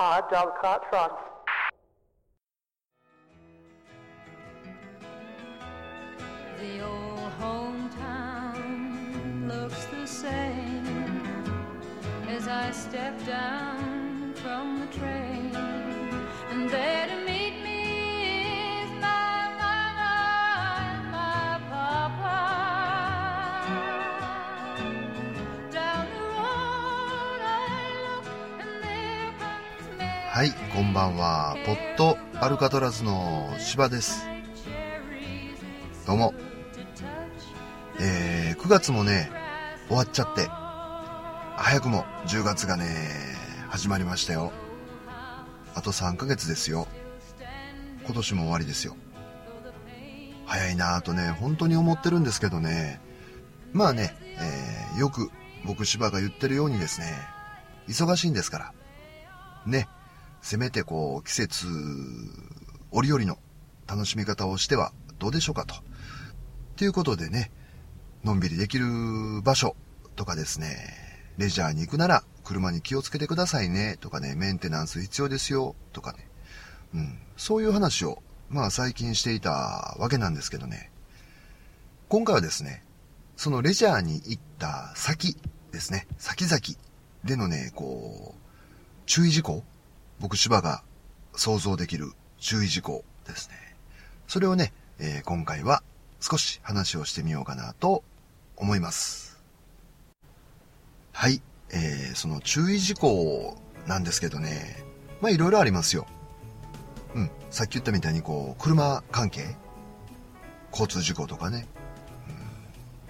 Hard dog cart trot. The old hometown looks the same as I step down from the train, こんばんは。ポットアルカトラズの芝です。どうも。えー、9月もね、終わっちゃって、早くも10月がね、始まりましたよ。あと3ヶ月ですよ。今年も終わりですよ。早いなぁとね、本当に思ってるんですけどね。まあね、えーよく僕芝が言ってるようにですね、忙しいんですから。ね、せめてこう、季節、折々の楽しみ方をしてはどうでしょうかと。ということでね、のんびりできる場所とかですね、レジャーに行くなら車に気をつけてくださいねとかね、メンテナンス必要ですよとかね、うん、そういう話を、まあ最近していたわけなんですけどね、今回はですね、そのレジャーに行った先ですね、先々でのね、こう、注意事項僕芝が想像できる注意事項ですね。それをね、えー今回は少し話をしてみようかなと思います。はい、えーその注意事項なんですけどね、まあいろいろありますよ。うん、さっき言ったみたいにこう、車関係交通事故とかね、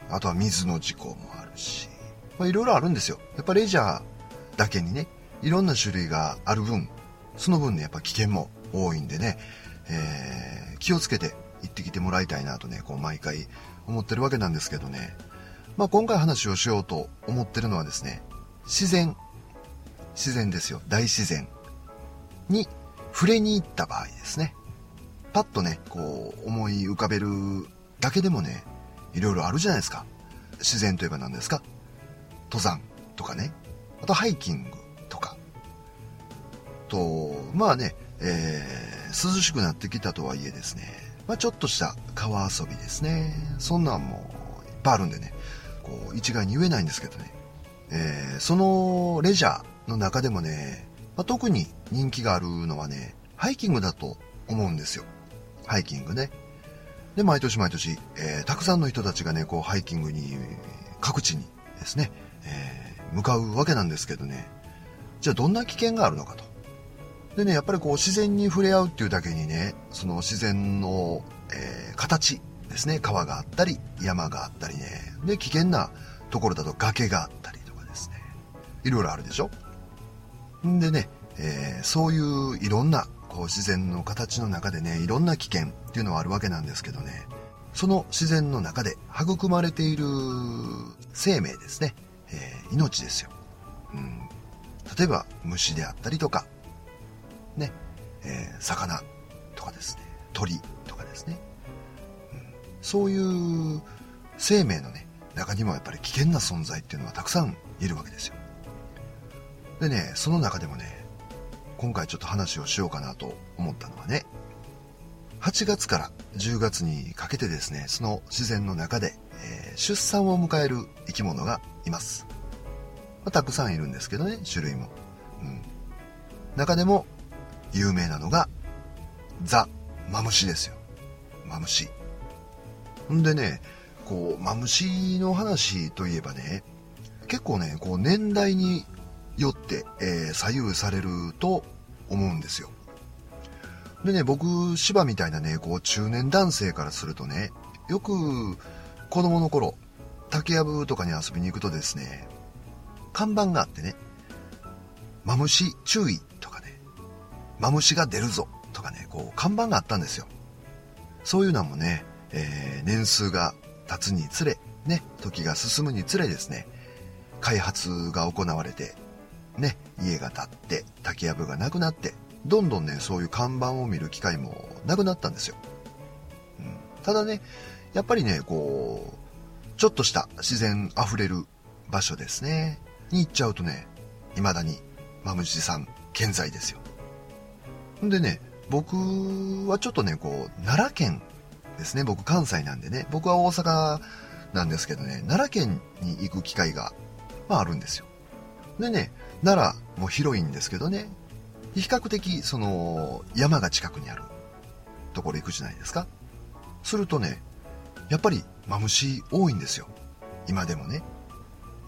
うん、あとは水の事故もあるし、まあいろいろあるんですよ。やっぱレジャーだけにね、いろんな種類がある分、その分ね、やっぱ危険も多いんでね、えー気をつけて行ってきてもらいたいなとね、こう毎回思ってるわけなんですけどね。まあ今回話をしようと思ってるのはですね、自然、自然ですよ、大自然に触れに行った場合ですね。パッとね、こう思い浮かべるだけでもね、いろいろあるじゃないですか。自然といえば何ですか？登山とかね。あとハイキング。と、まあね、えー涼しくなってきたとはいえですね、まあちょっとした川遊びですね。そんなんもいっぱいあるんでね、こう一概に言えないんですけどね。えーそのレジャーの中でもね、まあ特に人気があるのはね、ハイキングだと思うんですよ。ハイキングね。で、毎年毎年、えーたくさんの人たちがね、こうハイキングに、各地にですね、えー向かうわけなんですけどね。じゃあどんな危険があるのかと。でね、やっぱりこう自然に触れ合うっていうだけにね、その自然の、えー形ですね、川があったり、山があったりね、で、危険なところだと崖があったりとかですね、いろいろあるでしょ？んでね、えーそういういろんなこう自然の形の中でね、いろんな危険っていうのはあるわけなんですけどね、その自然の中で育まれている生命ですね、えー命ですよ。うん、例えば虫であったりとか、ね、えー魚とかですね、鳥とかですね、うんそういう生命のね、中にもやっぱり危険な存在っていうのはたくさんいるわけですよ。でね、その中でもね、今回ちょっと話をしようかなと思ったのはね、8月から10月にかけてですね、その自然の中で、えー出産を迎える生き物がいます。まあたくさんいるんですけどね、種類も。うん、中でも有名なのがザ・マムシですよ。マムシ。んでね、こう、マムシの話といえばね、結構ね、こう年代によって、えー左右されると思うんですよ。でね、僕、芝みたいなね、こう中年男性からするとね、よく子供の頃、竹やぶとかに遊びに行くとですね、看板があってね、マムシ注意、マムシが出るぞとかね、こう看板があったんですよ。そういうのもね、えー年数が経つにつれ、ね、時が進むにつれですね、開発が行われて、ね、家が建って、竹やぶがなくなって、どんどんね、そういう看板を見る機会もなくなったんですよ。うん、ただね、やっぱりね、こう、ちょっとした自然溢れる場所ですね。に行っちゃうとね、未だにマムシさん健在ですよ。んでね、僕はちょっとね、こう、奈良県ですね。僕関西なんでね。僕は大阪なんですけどね、奈良県に行く機会が、まああるんですよ。でね、奈良も広いんですけどね、比較的その山が近くにあるところ行くじゃないですか。するとね、やっぱりマムシ多いんですよ。今でもね。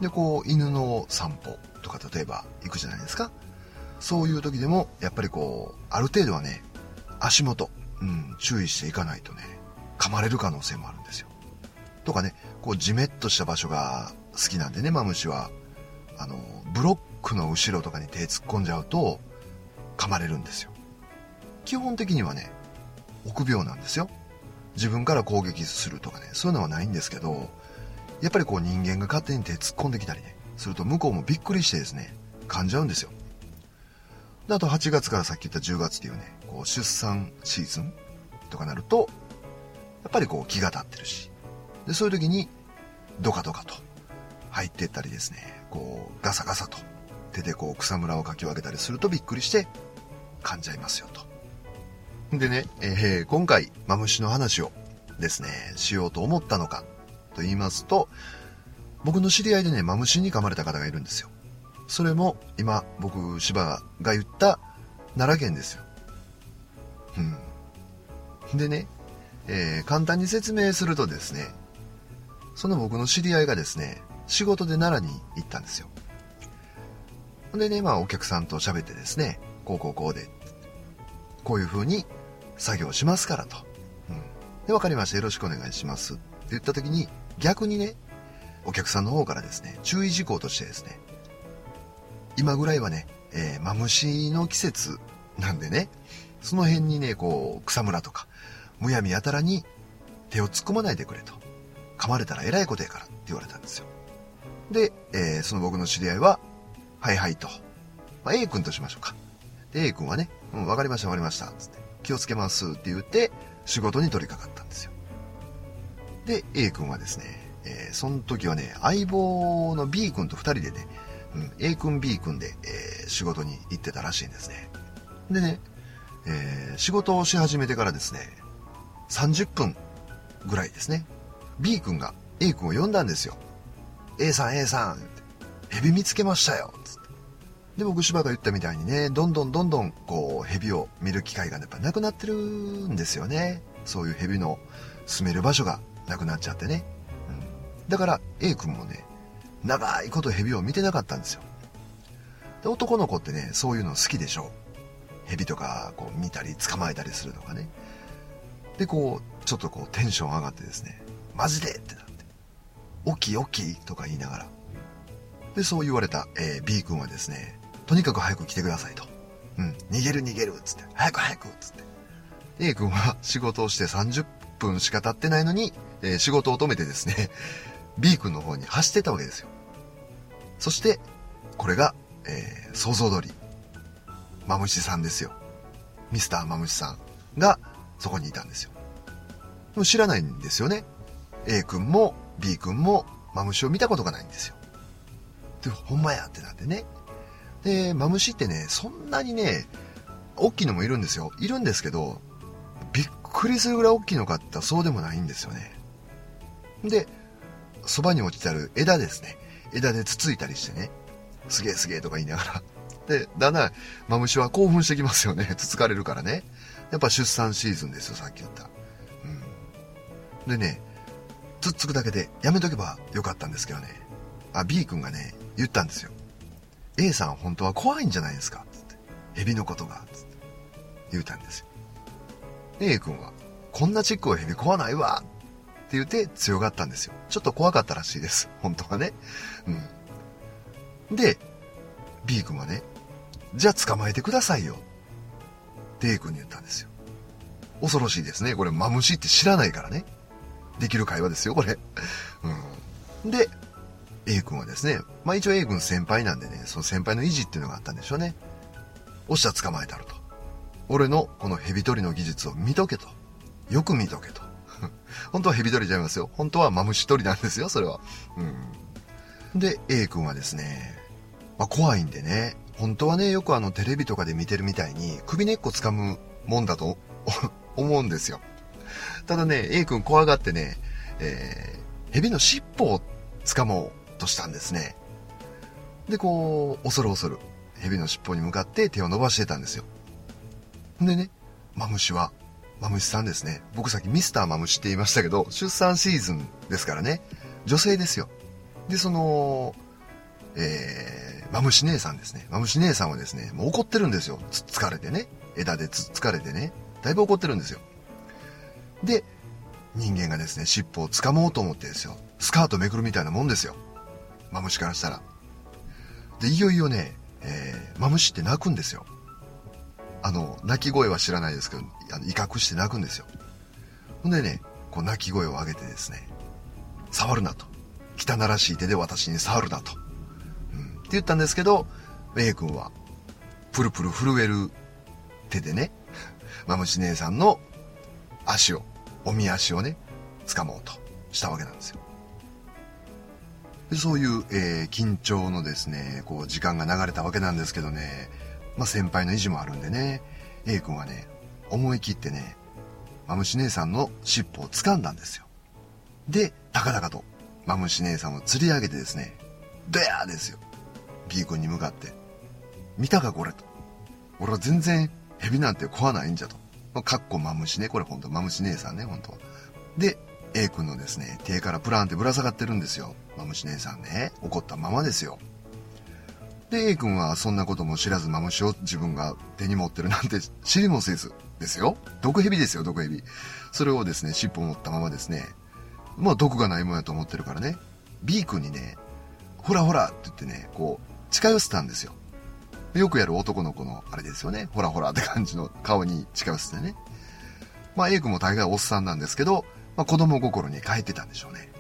で、こう、犬の散歩とか例えば行くじゃないですか。そういう時でも、やっぱりこう、ある程度はね、足元、うん、注意していかないとね、噛まれる可能性もあるんですよ。とかね、こう、じめっとした場所が好きなんでね、マムシは。あの、ブロックの後ろとかに手突っ込んじゃうと、噛まれるんですよ。基本的にはね、臆病なんですよ。自分から攻撃するとかね、そういうのはないんですけど、やっぱりこう人間が勝手に手突っ込んできたりね、すると向こうもびっくりしてですね、噛んじゃうんですよ。であと8月からさっき言った10月っていうね、こう出産シーズンとかなると、やっぱりこう気が立ってるし、で、そういう時にドカドカと入ってったりですね、こうガサガサと手でこう草むらをかき分けたりするとびっくりして噛んじゃいますよと。でね、えー、今回、マムシの話をですね、しようと思ったのかと言いますと、僕の知り合いでね、マムシに噛まれた方がいるんですよ。それも、今、僕、芝が言った奈良県ですよ。うん。でね、えー、簡単に説明するとですね、その僕の知り合いがですね、仕事で奈良に行ったんですよ。でね、まあお客さんと喋ってですね、こうこうこうで、こういう風に作業しますからと。うん。で、わかりました。よろしくお願いします。って言った時に、逆にね、お客さんの方からですね、注意事項としてですね、今ぐらいはね、えー、マムシの季節なんでね、その辺にね、こう、草むらとか、むやみやたらに手を突っ込まないでくれと。噛まれたらえらいことやからって言われたんですよ。で、えー、その僕の知り合いは、はいはいと。まあ、A 君としましょうか。で、A 君はね、うん、わかりましたわかりました。つって、気をつけますって言って、仕事に取り掛かったんですよ。で、A 君はですね、えー、その時はね、相棒の B 君と2人でね、うん、A 君 B 君で、えー、仕事に行ってたらしいんですね。でね、えー、仕事をし始めてからですね、30分ぐらいですね、B 君が A 君を呼んだんですよ。A さん A さんって、蛇見つけましたよ。つってで僕芝が言ったみたいにねどんどんどんどんこう蛇を見る機会がやっぱなくなってるんですよね。そういう蛇の住める場所がなくなっちゃってね、うん、だから A 君もね長いこと蛇を見てなかったんですよで男の子ってねそういうの好きでしょ蛇とかこう見たり捕まえたりするのがねでこうちょっとこうテンション上がってですねマジでってなって大きい大きいとか言いながらで、そう言われた、えー、B 君はですね、とにかく早く来てくださいと。うん、逃げる逃げるっつって、早く早くっつって。A 君は仕事をして30分しか経ってないのに、えー、仕事を止めてですね、B 君の方に走ってたわけですよ。そして、これが、えー、想像通り、マムシさんですよ。ミスターマムシさんがそこにいたんですよ。でも知らないんですよね。A 君も B 君もマムシを見たことがないんですよ。で、ほんまやってなってね。で、マムシってね、そんなにね、大きいのもいるんですよ。いるんですけど、びっくりするぐらい大きいのかってったらそうでもないんですよね。で、そばに落ちてある枝ですね。枝でつついたりしてね。すげえすげえとか言いながら。で、だんだん、マムシは興奮してきますよね。つつかれるからね。やっぱ出産シーズンですよ、さっき言った。うん。でね、つっつくだけでやめとけばよかったんですけどね。あ、B 君がね、言ったんですよ。A さん本当は怖いんじゃないですか？つって。蛇のことが。つって。言うたんですよ。A 君は、こんなチックを蛇怖ないわって言って強がったんですよ。ちょっと怖かったらしいです。本当はね。うん。で、B 君はね、じゃあ捕まえてくださいよ。って A 君に言ったんですよ。恐ろしいですね。これ、マムシって知らないからね。できる会話ですよ、これ。うん。で、A 君はですね、まあ一応 A 君先輩なんでね、その先輩の維持っていうのがあったんでしょうね。おっしゃ捕まえたると。俺のこの蛇取りの技術を見とけと。よく見とけと。本当は蛇取りじゃいますよ。本当はマムシ取りなんですよ、それは。うん。で、A 君はですね、まあ、怖いんでね、本当はね、よくあのテレビとかで見てるみたいに首根っこ掴むもんだと 思うんですよ。ただね、A 君怖がってね、えー、蛇の尻尾を掴もうとしたんですね。で、こう、恐る恐る、蛇の尻尾に向かって手を伸ばしてたんですよ。でね、マムシは、マムシさんですね。僕さっきミスターマムシって言いましたけど、出産シーズンですからね、女性ですよ。で、その、えー、マムシ姉さんですね。マムシ姉さんはですね、もう怒ってるんですよ。つ、疲れてね。枝でつ、疲れてね。だいぶ怒ってるんですよ。で、人間がですね、尻尾を掴もうと思ってですよ。スカートめくるみたいなもんですよ。マムシからしたら。で、いよいよね、えー、マムシって泣くんですよ。あの、鳴き声は知らないですけど、あの威嚇して泣くんですよ。ほんでね、こう鳴き声を上げてですね、触るなと。汚らしい手で私に触るなと。うん、って言ったんですけど、A 君は、プルプル震える手でね、マムシ姉さんの足を、おみ足をね、掴もうとしたわけなんですよ。でそういう、えー、緊張のですね、こう、時間が流れたわけなんですけどね、まあ、先輩の意地もあるんでね、A 君はね、思い切ってね、マムシ姉さんの尻尾を掴んだんですよ。で、高々と、マムシ姉さんを釣り上げてですね、ドヤーですよ。B 君に向かって。見たかこれと。俺は全然蛇なんて怖ないんじゃと。まあ、かっこマムシね。これほんとマムシ姉さんね、ほんと。で、A 君のですね、手からプランってぶら下がってるんですよ。マムシ姉さんね。怒ったままですよ。で、A 君はそんなことも知らずマムシを自分が手に持ってるなんて知りもせずですよ。毒蛇ですよ、毒蛇。それをですね、尻尾持ったままですね、まあ毒がないもんやと思ってるからね、B 君にね、ほらほらって言ってね、こう、近寄せたんですよ。よくやる男の子のあれですよね。ほらほらって感じの顔に近寄せてね。まあ A 君も大概おっさんなんですけど、まあ子供心に帰ってたんでしょうね。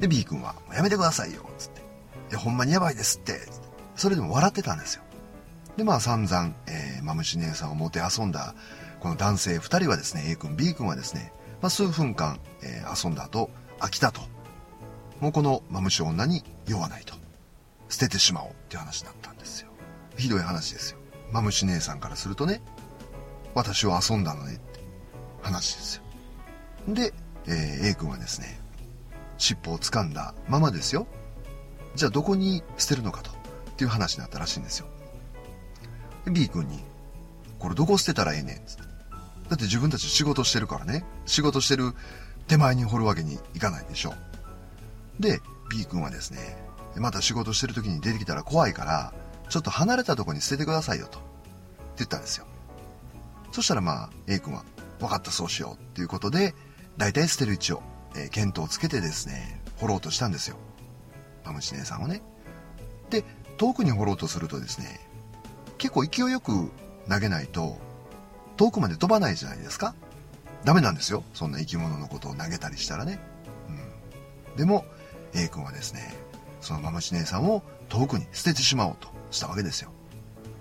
で、B 君は、やめてくださいよ、つって。いや、ほんまにやばいです、って。それでも笑ってたんですよ。で、まあ散々、えー、マムシ姉さんをもて遊んだ、この男性二人はですね、A 君、B 君はですね、まあ数分間、えー、遊んだ後、飽きたと。もうこのマムシ女に酔わないと。捨ててしまおうっていう話になったんですよ。ひどい話ですよ。マムシ姉さんからするとね、私は遊んだのねって話ですよ。で、えー、A 君はですね、尻尾を掴んだままですよ。じゃあどこに捨てるのかと、っていう話になったらしいんですよ。B 君に、これどこ捨てたらええねん？つって。だって自分たち仕事してるからね。仕事してる手前に掘るわけにいかないでしょ。で、B 君はですね、また仕事してる時に出てきたら怖いから、ちょっと離れたとこに捨ててくださいよと。って言ったんですよ。そしたらまあ、A 君は、分かったそうしようっていうことで、大体捨てる位置を、えー、見当をつけてですね、掘ろうとしたんですよ。マムシ姉さんをね。で、遠くに掘ろうとするとですね、結構勢いよく投げないと、遠くまで飛ばないじゃないですか。ダメなんですよ。そんな生き物のことを投げたりしたらね。うん。でも、A 君はですね、そのマムシ姉さんを遠くに捨ててしまおうとしたわけですよ。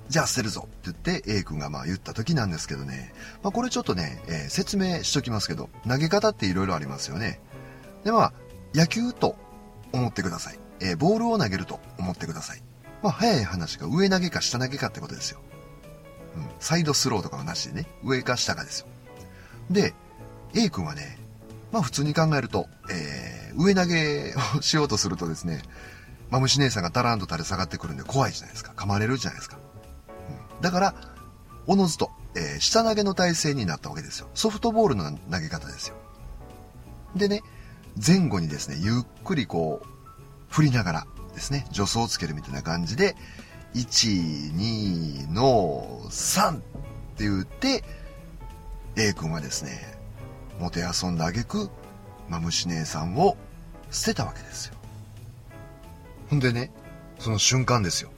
じゃあ捨てるぞって言って A 君がまあ言った時なんですけどね。まあこれちょっとね、えー、説明しときますけど、投げ方って色々ありますよね。でまあ、野球と思ってください。えー、ボールを投げると思ってください。まあ早い話が上投げか下投げかってことですよ。うん。サイドスローとかはなしでね、上か下かですよ。で、A 君はね、まあ普通に考えると、えー、上投げをしようとするとですね、マムシ姉さんがダランと垂れ下がってくるんで怖いじゃないですか。噛まれるじゃないですか。うん、だから、おのずと、えー、下投げの体勢になったわけですよ。ソフトボールの投げ方ですよ。でね、前後にですね、ゆっくりこう、振りながらですね、助走をつけるみたいな感じで、1、2の3って言って、A 君はですね、もてあそんだ挙句、マムシ姉さんを捨てたわけですよ。ほんでね、その瞬間ですよ。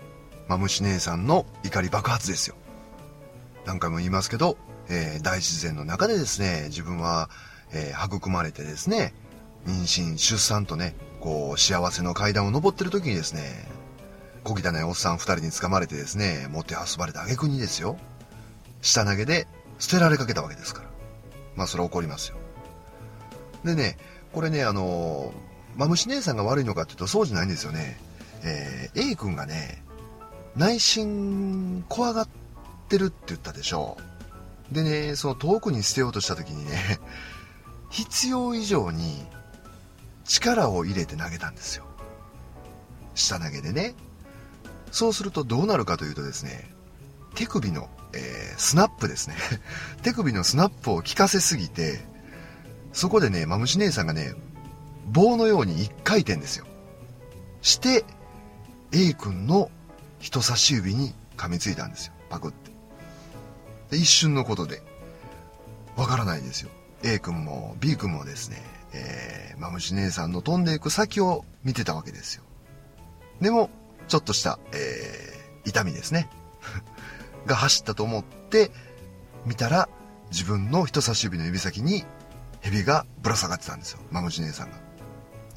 マムシ姉さんの怒り爆発ですよ。何回も言いますけど、えー、大自然の中でですね、自分は、えー、育まれてですね、妊娠、出産とね、こう、幸せの階段を登ってる時にですね、小汚いおっさん二人に掴まれてですね、持って遊ばれた挙句にですよ、下投げで捨てられかけたわけですから。まあそれは怒りますよ。でね、これね、あのー、マムシ姉さんが悪いのかっていうとそうじゃないんですよね。えー、A 君がね、内心怖がってるって言ったでしょう。でね、その遠くに捨てようとした時にね、必要以上に力を入れて投げたんですよ。下投げでね。そうするとどうなるかというとですね、手首の、えー、スナップですね。手首のスナップを効かせすぎて、そこでね、マムシ姉さんがね、棒のように一回転ですよ。して、A 君の人差し指に噛みついたんですよ。パクって。で一瞬のことで。わからないですよ。A 君も B 君もですね、えー、マムシ姉さんの飛んでいく先を見てたわけですよ。でも、ちょっとした、えー、痛みですね。が走ったと思って、見たら、自分の人差し指の指先に、蛇がぶら下がってたんですよ。マムシ姉さんが。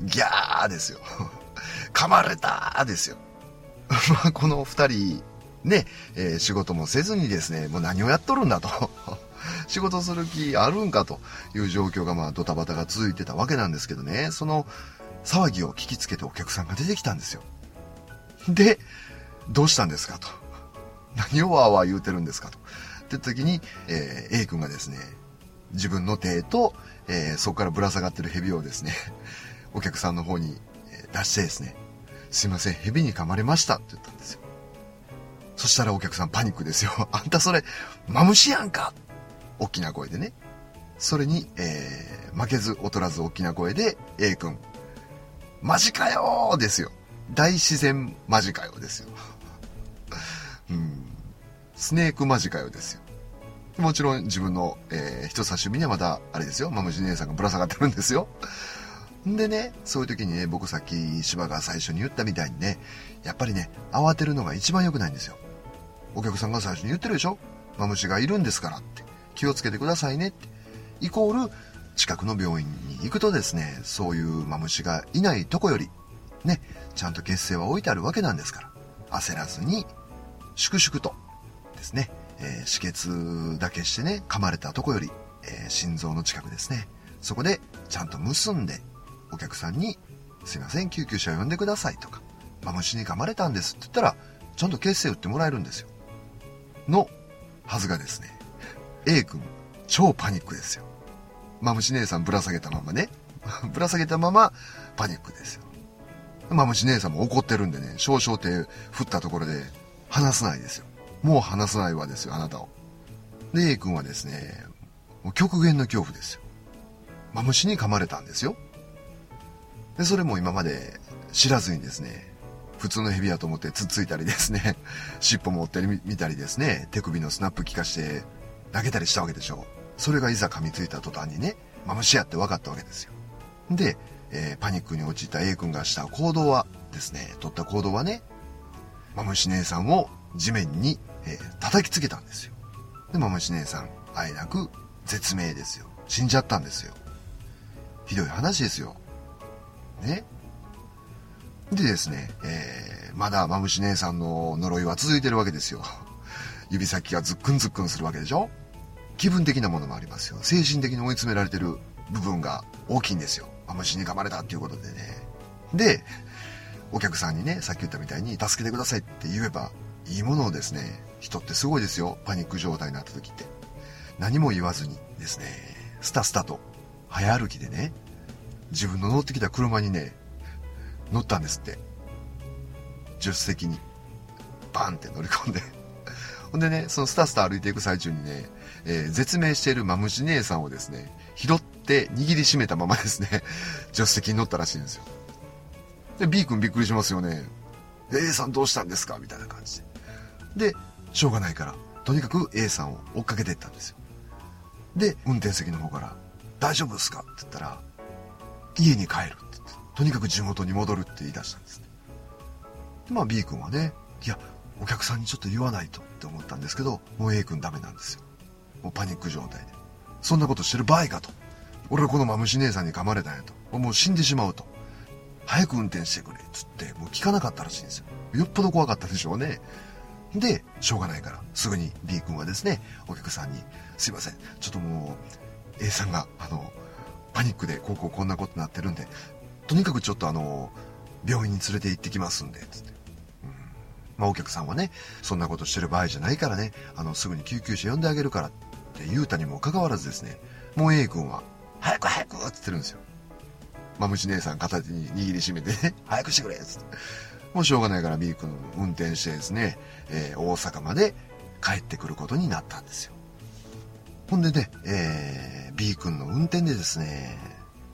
ギャーですよ。噛まれたですよ。まあ、この二人、ね、えー、仕事もせずにですね、もう何をやっとるんだと。仕事する気あるんかという状況がまあドタバタが続いてたわけなんですけどね、その騒ぎを聞きつけてお客さんが出てきたんですよ。で、どうしたんですかと。何をわーわー言うてるんですかと。って時に、えー、A 君がですね、自分の手と、えー、そこからぶら下がってる蛇をですね、お客さんの方に出してですね、すいません、蛇に噛まれましたって言ったんですよ。そしたらお客さんパニックですよ。あんたそれ、マムシやんか大きな声でね。それに、えー、負けず劣らず大きな声で A 君、マジかよーですよ。大自然マジかよですよ。うん。スネークマジかよですよ。もちろん自分の、えー、人差し指にはまだ、あれですよ、マムシ姉さんがぶら下がってるんですよ。んでね、そういう時にね、僕さっき芝が最初に言ったみたいにね、やっぱりね、慌てるのが一番良くないんですよ。お客さんが最初に言ってるでしょマムシがいるんですからって。気をつけてくださいねって。イコール、近くの病院に行くとですね、そういうマムシがいないとこより、ね、ちゃんと血清は置いてあるわけなんですから、焦らずに、粛々とですね、えー、止血だけしてね、噛まれたとこより、えー、心臓の近くですね、そこでちゃんと結んで、お客さんに、すいません、救急車呼んでくださいとか、マムシに噛まれたんですって言ったら、ちゃんと血清打ってもらえるんですよ。のはずがですね、A 君、超パニックですよ。マムシ姉さんぶら下げたままね、ぶら下げたままパニックですよ。マムシ姉さんも怒ってるんでね、少々手振ったところで、話さないですよ。もう話さないわですよ、あなたを。で、A 君はですね、もう極限の恐怖ですよ。マムシに噛まれたんですよ。で、それも今まで知らずにですね、普通のヘビやと思ってつっついたりですね、尻尾持ってみたりですね、手首のスナップ効かして投げたりしたわけでしょう。それがいざ噛みついた途端にね、マムシやって分かったわけですよ。で、えー、パニックに陥った A 君がした行動はですね、取った行動はね、マムシ姉さんを地面に、えー、叩きつけたんですよ。で、マムシ姉さん、あえなく絶命ですよ。死んじゃったんですよ。ひどい話ですよ。ね。でですね、えー、まだマムシ姉さんの呪いは続いてるわけですよ。指先がズックンズックンするわけでしょ気分的なものもありますよ。精神的に追い詰められてる部分が大きいんですよ。マムシに噛まれたっていうことでね。で、お客さんにね、さっき言ったみたいに助けてくださいって言えばいいものをですね、人ってすごいですよ。パニック状態になった時って。何も言わずにですね、スタスタと早歩きでね、自分の乗ってきた車にね、乗ったんですって。助手席に、バンって乗り込んで。ほんでね、そのスタスタ歩いていく最中にね、えー、絶命しているマムシ姉さんをですね、拾って握りしめたままですね、助手席に乗ったらしいんですよ。で、B 君びっくりしますよね。A さんどうしたんですか？みたいな感じで。で、しょうがないから、とにかく A さんを追っかけていったんですよ。で、運転席の方から、大丈夫ですか？って言ったら、家に帰るって言って、とにかく地元に戻るって言い出したんですね。で、まあ B 君はね、いや、お客さんにちょっと言わないとって思ったんですけど、もう A 君ダメなんですよ。もうパニック状態で。そんなことしてる場合かと。俺はこのマムシ姉さんに噛まれたんやと。もう死んでしまうと。早く運転してくれっ。つって、もう聞かなかったらしいんですよ。よっぽど怖かったでしょうね。で、しょうがないから、すぐに B 君はですね、お客さんに、すいません、ちょっともう、A さんが、あの、パニックで、こうこうこんなことになってるんで、とにかくちょっとあの、病院に連れて行ってきますんで、つって。まあお客さんはね、そんなことしてる場合じゃないからね、あの、すぐに救急車呼んであげるからって言うたにもかかわらずですね、もう A 君は、早く早くって言ってるんですよ。まあ虫姉さん片手に握りしめてね、早くしてくれっつって。もうしょうがないから B 君運転してですね、えー、大阪まで帰ってくることになったんですよ。ほんでね、えー、B 君の運転でですね、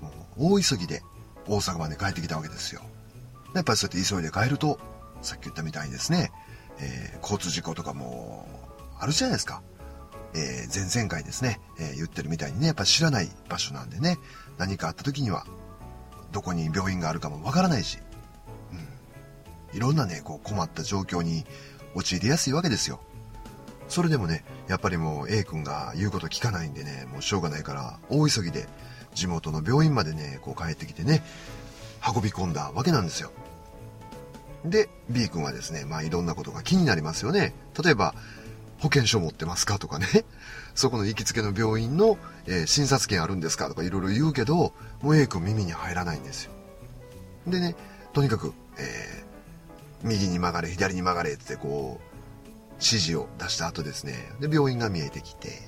もう大急ぎで大阪まで帰ってきたわけですよ。やっぱりそうやって急いで帰ると、さっき言ったみたいにですね、えー、交通事故とかもあるじゃないですか。えー、前々回ですね、えー、言ってるみたいにね、やっぱ知らない場所なんでね、何かあった時には、どこに病院があるかもわからないし、うん。いろんなね、こう困った状況に陥りやすいわけですよ。それでもね、やっぱりもう A 君が言うこと聞かないんでね、もうしょうがないから大急ぎで地元の病院までね、こう帰ってきてね、運び込んだわけなんですよ。で、B 君はですね、まあいろんなことが気になりますよね。例えば、保険証持ってますか？とかね、そこの行きつけの病院の、えー、診察券あるんですか？とかいろいろ言うけど、もう A 君耳に入らないんですよ。でね、とにかく、えー、右に曲がれ、左に曲がれってこう、指示を出した後ですね、で、病院が見えてきて、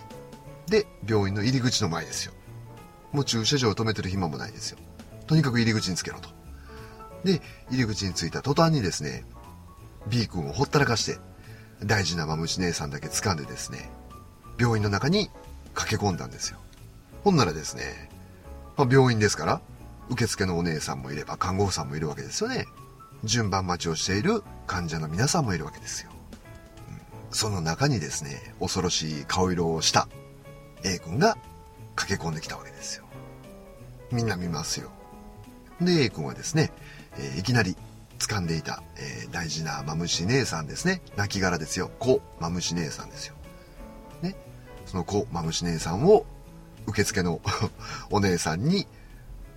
で、病院の入り口の前ですよ。もう駐車場を止めてる暇もないですよ。とにかく入り口につけろと。で、入り口に着いた途端にですね、B 君をほったらかして、大事なマムシ姉さんだけ掴んでですね、病院の中に駆け込んだんですよ。ほんならですね、まあ、病院ですから、受付のお姉さんもいれば看護婦さんもいるわけですよね。順番待ちをしている患者の皆さんもいるわけですよ。うん、その中にですね、恐ろしい顔色をした A 君が駆け込んできたわけですよ。みんな見ますよ。で、A 君はですね、えー、いきなり掴んでいた、えー、大事なマムシ姉さんですね。亡骸ですよ。子、マムシ姉さんですよ。ね。その子、マムシ姉さんを、受付の お姉さんに、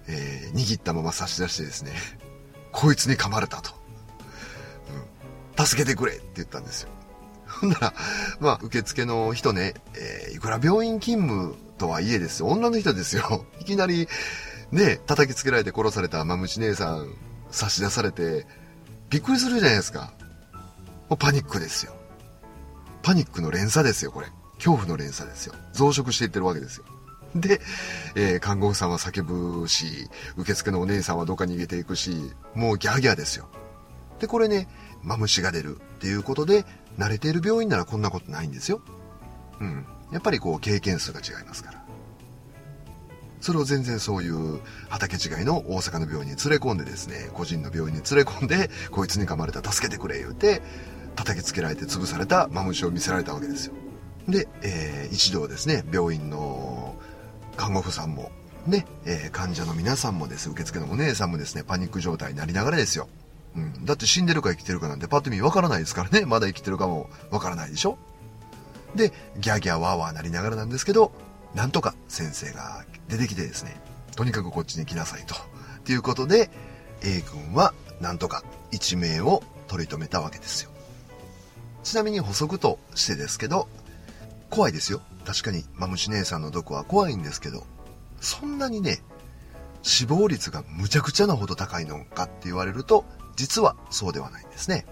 えー、握ったまま差し出してですね、こいつに噛まれたと。うん。助けてくれって言ったんですよ。ほんなら、まあ、受付の人ね、えー、いくら病院勤務とはいえですよ。女の人ですよ。いきなり、ね、叩きつけられて殺されたマムシ姉さん差し出されて、びっくりするじゃないですか。もうパニックですよ。パニックの連鎖ですよ、これ。恐怖の連鎖ですよ。増殖していってるわけですよ。で、えー、看護婦さんは叫ぶし、受付のお姉さんはどっか逃げていくし、もうギャーギャーですよ。で、これね、マムシが出るっていうことで、慣れている病院ならこんなことないんですよ。うん。やっぱりこう経験数が違いますから。それを全然そういう畑違いの大阪の病院に連れ込んでですね、個人の病院に連れ込んで、こいつに噛まれた助けてくれ言うて、叩きつけられて潰されたマムシを見せられたわけですよ。で、えー、一度ですね、病院の看護婦さんも、ね、えー、患者の皆さんもです、受付のお姉さんもですね、パニック状態になりながらですよ。うん。だって死んでるか生きてるかなんてパッと見わからないですからね。まだ生きてるかもわからないでしょで、ギャーギャーワーワーなりながらなんですけど、なんとか先生が出てきてですね、とにかくこっちに来なさいと。ということで、A 君はなんとか一命を取り留めたわけですよ。ちなみに補足としてですけど、怖いですよ。確かに、マムシ姉さんの毒は怖いんですけど、そんなにね、死亡率がむちゃくちゃなほど高いのかって言われると、実はそうではないんですね。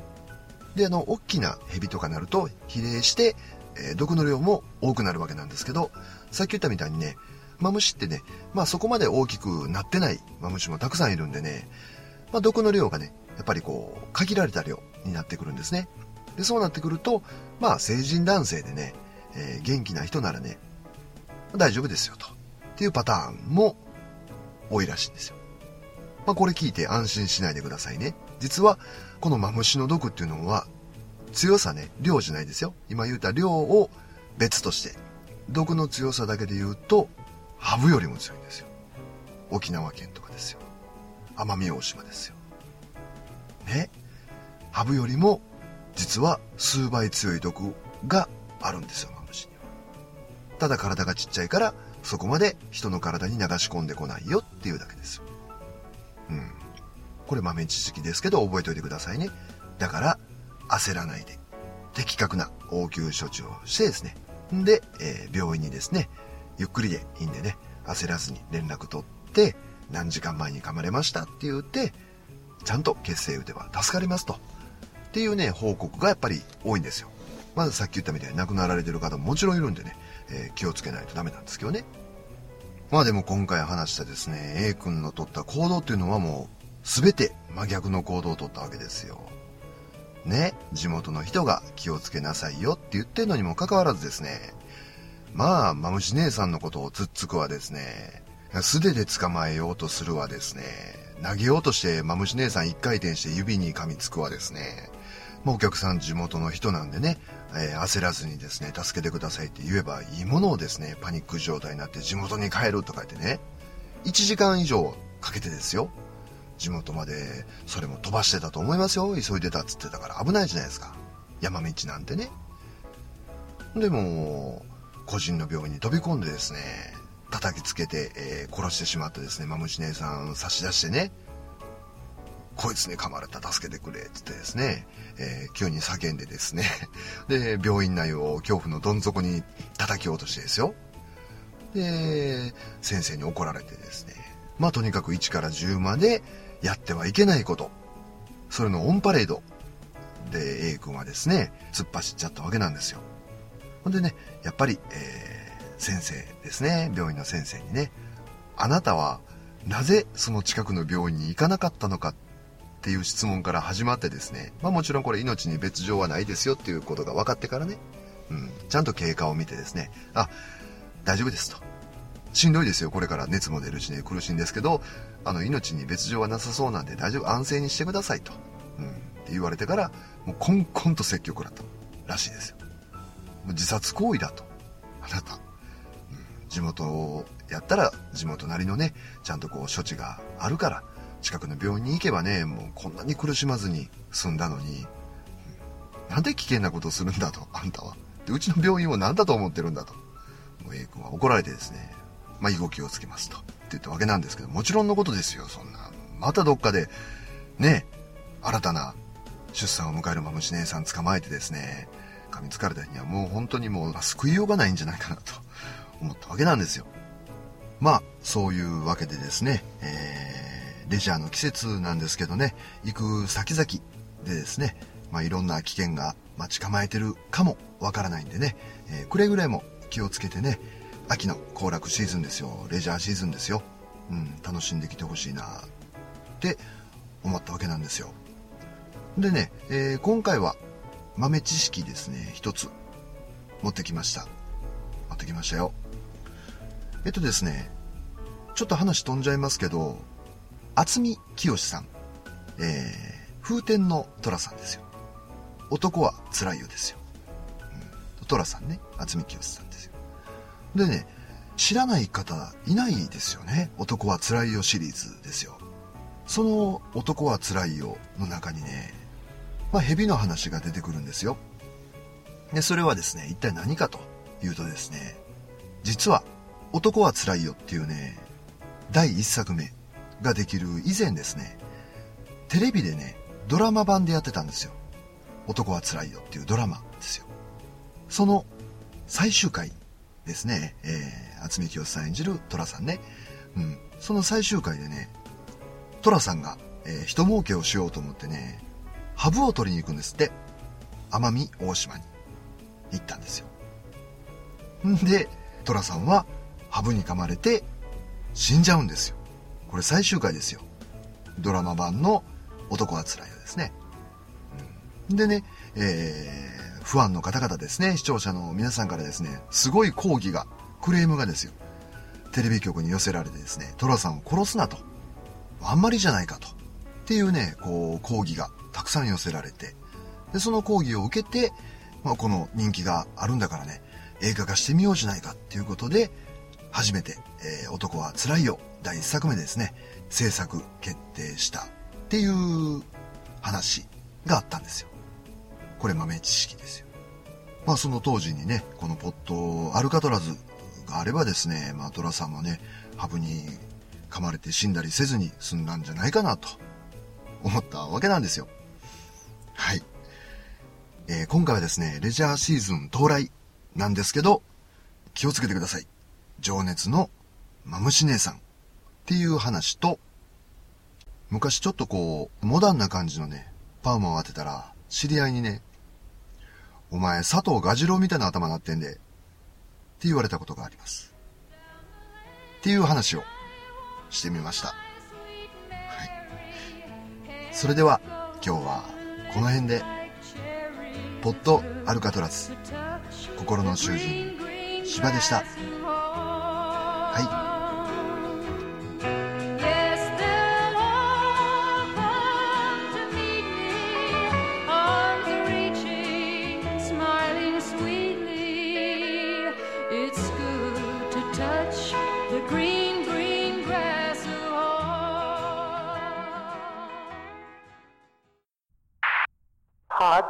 で、あの、大きな蛇とかなると比例して、えー、毒の量も多くなるわけなんですけど、さっき言ったみたいにね、マムシってね、まあそこまで大きくなってないマムシもたくさんいるんでね、まあ毒の量がね、やっぱりこう、限られた量になってくるんですね。で、そうなってくると、まあ成人男性でね、えー、元気な人ならね、大丈夫ですよと。っていうパターンも多いらしいんですよ。まあこれ聞いて安心しないでくださいね。実は、このマムシの毒っていうのは、強さね、量じゃないですよ。今言った量を別として、毒の強さだけで言うと、ハブよりも強いんですよ。沖縄県とかですよ。奄美大島ですよ。ね。ハブよりも、実は数倍強い毒があるんですよ、マムシには。ただ体がちっちゃいから、そこまで人の体に流し込んでこないよっていうだけですよ。うん。これ豆知識ですけど覚えておいてくださいね。だから、焦らないで、的確な応急処置をしてですね。で、えー、病院にですね、ゆっくりでいいんでね、焦らずに連絡取って、何時間前に噛まれましたって言って、ちゃんと血清打てば助かりますと。っっていうね、報告がやっぱり多いんですよ。まずさっき言ったみたいに亡くなられてる方ももちろんいるんでね、えー、気をつけないとダメなんですけどね。まあでも今回話したですね、A 君の取った行動っていうのはもう全て真逆の行動を取ったわけですよ。ね、地元の人が気をつけなさいよって言ってんのにもかかわらずですね、まあ、マムシ姉さんのことをつっつくはですね、素手で捕まえようとするはですね、投げようとしてマムシ姉さん一回転して指に噛みつくわですね、まあ、お客さん地元の人なんでね、えー、焦らずにですね、助けてくださいって言えばいいものをですね、パニック状態になって地元に帰るとか言ってね、1時間以上かけてですよ、地元までそれも飛ばしてたと思いますよ。急いでたっつってたから危ないじゃないですか。山道なんてね。でも個人の病院に飛び込んでですね叩きつけて、えー、殺してしまってですねマムシ姉さん差し出してねこいつに噛まれた助けてくれって言ってですね、えー、急に叫んでですね。で病院内を恐怖のどん底に叩き落としてですよ。で先生に怒られてですね。まあとにかく1から10までやってはいけないこと。それのオンパレードで A 君はですね、突っ走っちゃったわけなんですよ。ほんでね、やっぱり、えー、先生ですね、病院の先生にね、あなたはなぜその近くの病院に行かなかったのかっていう質問から始まってですね、まあもちろんこれ命に別状はないですよっていうことが分かってからね、うん、ちゃんと経過を見てですね、あ、大丈夫ですと。しんどいですよ、これから熱も出るしね、苦しいんですけど、あの、命に別状はなさそうなんで大丈夫、安静にしてくださいと。うん。って言われてから、もうコンコンと説教食らったらしいですよ。もう自殺行為だと。あなた。うん、地元をやったら、地元なりのね、ちゃんとこう処置があるから、近くの病院に行けばね、もうこんなに苦しまずに済んだのに、うん、なんで危険なことをするんだと、あんたは。で、うちの病院を何だと思ってるんだと。もう A 君は怒られてですね、まあ、以後気をつけますと。って言ったわけなんですけど、もちろんのことですよ、そんな。またどっかで、ね、新たな出産を迎えるマムシ姉さん捕まえてですね、噛みつかれた日にはもう本当にもう救いようがないんじゃないかなと思ったわけなんですよ。まあ、そういうわけでですね、えー、レジャーの季節なんですけどね、行く先々でですね、まあ、いろんな危険が待ち構えてるかもわからないんでね、えー、くれぐれも気をつけてね、秋の行楽シーズンですよ。レジャーシーズンですよ。うん、楽しんできてほしいなって思ったわけなんですよ。でね、えー、今回は豆知識ですね、一つ持ってきました。持ってきましたよ。えっとですね、ちょっと話飛んじゃいますけど、渥美清さん、えー、風天の虎さんですよ。男は辛いよですよ。うん、虎さんね、渥美清さんですよ。でね、知らない方いないですよね。男は辛いよシリーズですよ。その男は辛いよの中にね、まあ、蛇の話が出てくるんですよ。で、それはですね、一体何かというとですね、実は男は辛いよっていうね、第一作目ができる以前ですね、テレビでね、ドラマ版でやってたんですよ。男は辛いよっていうドラマですよ。その最終回ですね、えー、渥美清さん演じる寅さんね。うん。その最終回でね、寅さんが、えー、人儲けをしようと思ってね、ハブを取りに行くんですって。奄美大島に行ったんですよ。んで、寅さんはハブに噛まれて死んじゃうんですよ。これ最終回ですよ。ドラマ版の男は辛いよですね。うん、でね、え、ファンの方々ですね、視聴者の皆さんからですね、すごい抗議が、クレームがですよ、テレビ局に寄せられてですね、トラさんを殺すなと。あんまりじゃないかと。っていうね、こう、抗議がたくさん寄せられて、で、その抗議を受けて、まあ、この人気があるんだからね、映画化してみようじゃないかっていうことで、初めて、えー、男は辛いよ、第1作目ですね、制作決定したっていう話があったんですよ。これ豆知識ですよ。まあその当時にね、このポットアルカトラズがあればですね、まあトラさんもね、ハブに噛まれて死んだりせずに済んだんじゃないかなと思ったわけなんですよ。はい。えー、今回はですね、レジャーシーズン到来なんですけど、気をつけてください。情熱のマムシ姉さんっていう話と、昔ちょっとこう、モダンな感じのね、パーマを当てたら、知り合いにね、お前佐藤蛾次郎みたいな頭なってんで、って言われたことがあります。っていう話をしてみました。はい。それでは今日はこの辺で、ポッドアルカトラス、心の囚人、芝でした。はい。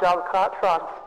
John Scott Front.